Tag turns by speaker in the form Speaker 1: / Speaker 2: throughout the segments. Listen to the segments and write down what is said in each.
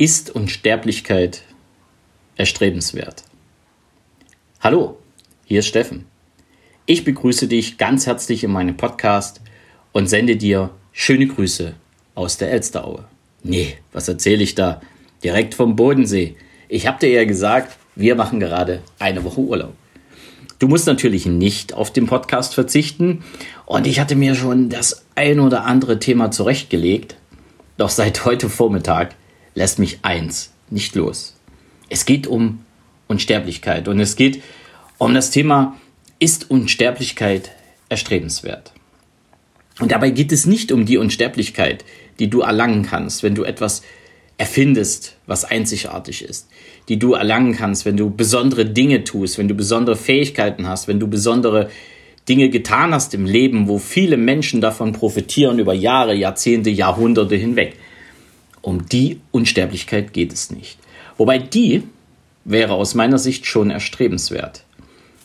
Speaker 1: Ist Unsterblichkeit erstrebenswert? Hallo, hier ist Steffen. Ich begrüße dich ganz herzlich in meinem Podcast und sende dir schöne Grüße aus der Elsteraue. Nee, was erzähle ich da? Direkt vom Bodensee. Ich habe dir ja gesagt, wir machen gerade eine Woche Urlaub. Du musst natürlich nicht auf den Podcast verzichten und ich hatte mir schon das ein oder andere Thema zurechtgelegt. Doch seit heute Vormittag lässt mich eins nicht los. Es geht um Unsterblichkeit und es geht um das Thema, ist Unsterblichkeit erstrebenswert? Und dabei geht es nicht um die Unsterblichkeit, die du erlangen kannst, wenn du etwas erfindest, was einzigartig ist, die du erlangen kannst, wenn du besondere Dinge tust, wenn du besondere Fähigkeiten hast, wenn du besondere Dinge getan hast im Leben, wo viele Menschen davon profitieren über Jahre, Jahrzehnte, Jahrhunderte hinweg. Um die Unsterblichkeit geht es nicht. Wobei die wäre aus meiner Sicht schon erstrebenswert.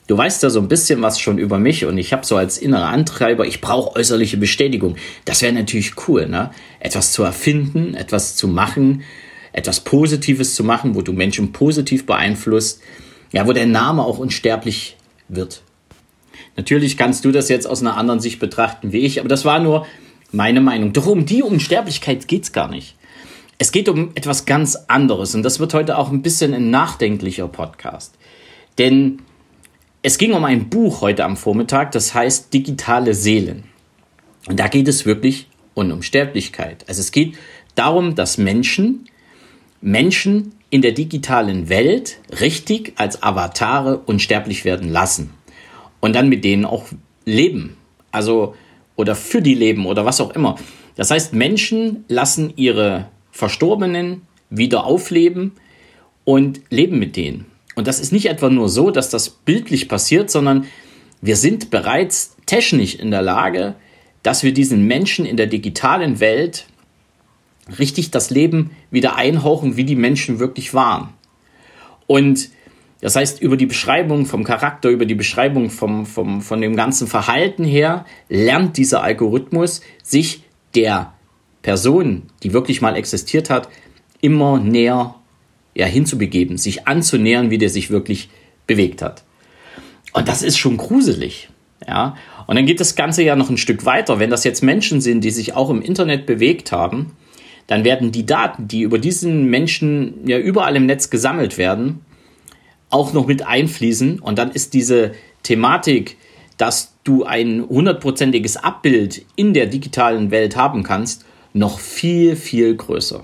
Speaker 1: Du weißt ja so ein bisschen was schon über mich und ich habe so als innerer Antreiber, ich brauche äußerliche Bestätigung. Das wäre natürlich cool, ne? Etwas zu erfinden, etwas zu machen, etwas Positives zu machen, wo du Menschen positiv beeinflusst, ja, wo dein Name auch unsterblich wird. Natürlich kannst du das jetzt aus einer anderen Sicht betrachten wie ich, aber das war nur meine Meinung. Doch um die Unsterblichkeit geht's gar nicht. Es geht um etwas ganz anderes und das wird heute auch ein bisschen ein nachdenklicher Podcast. Denn es ging um ein Buch heute am Vormittag, das heißt Digitale Seelen. Und da geht es wirklich um Unsterblichkeit. Also es geht darum, dass Menschen Menschen in der digitalen Welt richtig als Avatare unsterblich werden lassen und dann mit denen auch leben. Also oder für die leben oder was auch immer. Das heißt, Menschen lassen ihre Verstorbenen wieder aufleben und leben mit denen. Und das ist nicht etwa nur so, dass das bildlich passiert, sondern wir sind bereits technisch in der Lage, dass wir diesen Menschen in der digitalen Welt richtig das Leben wieder einhauchen, wie die Menschen wirklich waren. Und das heißt, über die Beschreibung vom Charakter, über die Beschreibung vom, vom, von dem ganzen Verhalten her, lernt dieser Algorithmus sich der Person, die wirklich mal existiert hat, immer näher ja, hinzubegeben, sich anzunähern, wie der sich wirklich bewegt hat. Und das ist schon gruselig. Ja? Und dann geht das Ganze ja noch ein Stück weiter. Wenn das jetzt Menschen sind, die sich auch im Internet bewegt haben, dann werden die Daten, die über diesen Menschen ja überall im Netz gesammelt werden, auch noch mit einfließen. Und dann ist diese Thematik, dass du ein hundertprozentiges Abbild in der digitalen Welt haben kannst, noch viel, viel größer.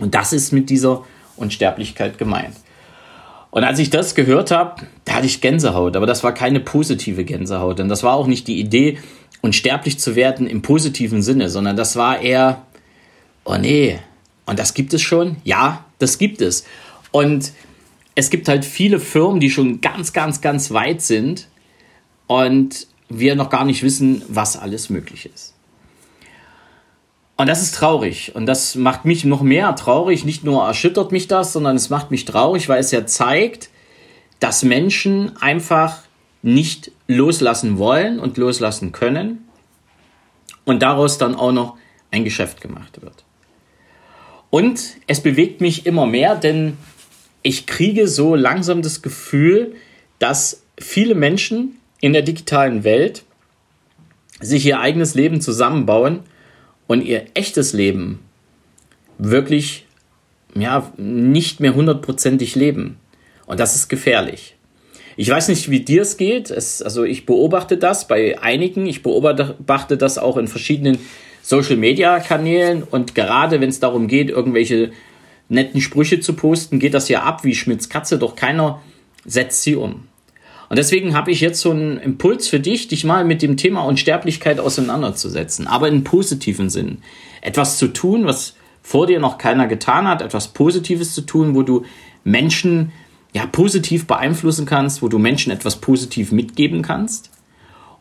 Speaker 1: Und das ist mit dieser Unsterblichkeit gemeint. Und als ich das gehört habe, da hatte ich Gänsehaut, aber das war keine positive Gänsehaut, denn das war auch nicht die Idee, unsterblich zu werden im positiven Sinne, sondern das war eher, oh nee, und das gibt es schon? Ja, das gibt es. Und es gibt halt viele Firmen, die schon ganz, ganz, ganz weit sind und wir noch gar nicht wissen, was alles möglich ist. Und das ist traurig. Und das macht mich noch mehr traurig. Nicht nur erschüttert mich das, sondern es macht mich traurig, weil es ja zeigt, dass Menschen einfach nicht loslassen wollen und loslassen können. Und daraus dann auch noch ein Geschäft gemacht wird. Und es bewegt mich immer mehr, denn ich kriege so langsam das Gefühl, dass viele Menschen in der digitalen Welt sich ihr eigenes Leben zusammenbauen und ihr echtes Leben wirklich ja, nicht mehr hundertprozentig leben. Und das ist gefährlich. Ich weiß nicht, wie dir es geht. Also ich beobachte das bei einigen. Ich beobachte das auch in verschiedenen Social-Media-Kanälen. Und gerade wenn es darum geht, irgendwelche netten Sprüche zu posten, geht das ja ab wie Schmitz Katze. Doch keiner setzt sie um. Und deswegen habe ich jetzt so einen Impuls für dich, dich mal mit dem Thema Unsterblichkeit auseinanderzusetzen, aber in positiven Sinn. Etwas zu tun, was vor dir noch keiner getan hat, etwas Positives zu tun, wo du Menschen ja positiv beeinflussen kannst, wo du Menschen etwas positiv mitgeben kannst.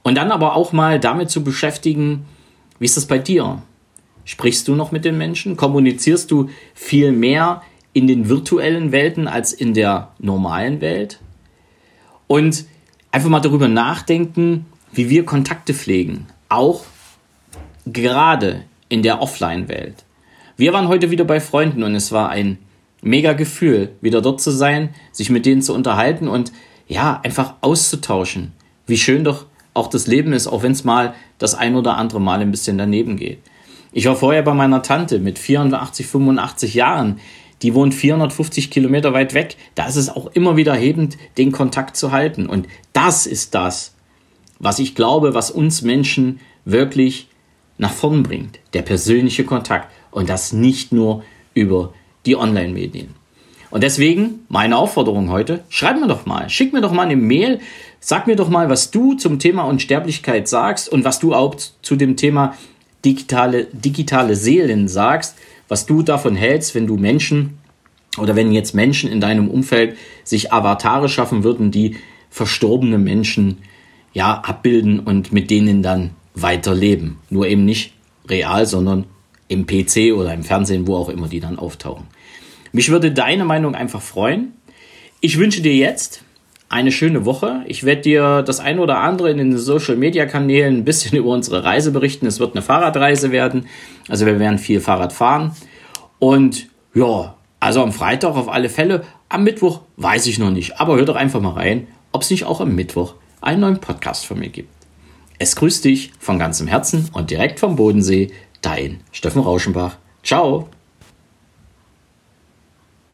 Speaker 1: Und dann aber auch mal damit zu beschäftigen, wie ist das bei dir? Sprichst du noch mit den Menschen? Kommunizierst du viel mehr in den virtuellen Welten als in der normalen Welt? und einfach mal darüber nachdenken, wie wir Kontakte pflegen, auch gerade in der Offline-Welt. wir waren heute wieder bei Freunden und es war ein mega Gefühl, wieder dort zu sein, sich mit denen zu unterhalten und ja, einfach auszutauschen. Wie schön doch auch das Leben ist, auch wenn es mal das ein oder andere Mal ein bisschen daneben geht. Ich war vorher bei meiner Tante mit 84, 85 Jahren. Die wohnt 450 Kilometer weit weg. Da ist es auch immer wieder hebend, den Kontakt zu halten. Und das ist das, was ich glaube, was uns Menschen wirklich nach vorn bringt. Der persönliche Kontakt. Und das nicht nur über die Online-Medien. Und deswegen meine Aufforderung heute, schreib mir doch mal, schick mir doch mal eine Mail, sag mir doch mal, was du zum Thema Unsterblichkeit sagst und was du auch zu dem Thema digitale, digitale Seelen sagst, was du davon hältst, wenn du Menschen oder wenn jetzt Menschen in deinem Umfeld sich Avatare schaffen würden, die verstorbene Menschen ja abbilden und mit denen dann weiterleben. Nur eben nicht real, sondern im PC oder im Fernsehen, wo auch immer die dann auftauchen. Mich würde deine Meinung einfach freuen. Ich wünsche dir jetzt eine schöne Woche. Ich werde dir das ein oder andere in den Social Media Kanälen ein bisschen über unsere Reise berichten. Es wird eine Fahrradreise werden. Also wir werden viel Fahrrad fahren. Und ja, also am Freitag auf alle Fälle. Am Mittwoch weiß ich noch nicht. Aber hör doch einfach mal rein, ob es nicht auch am Mittwoch einen neuen Podcast von mir gibt. Es grüßt dich von ganzem Herzen und direkt vom Bodensee, dein Steffen Rauschenbach. Ciao!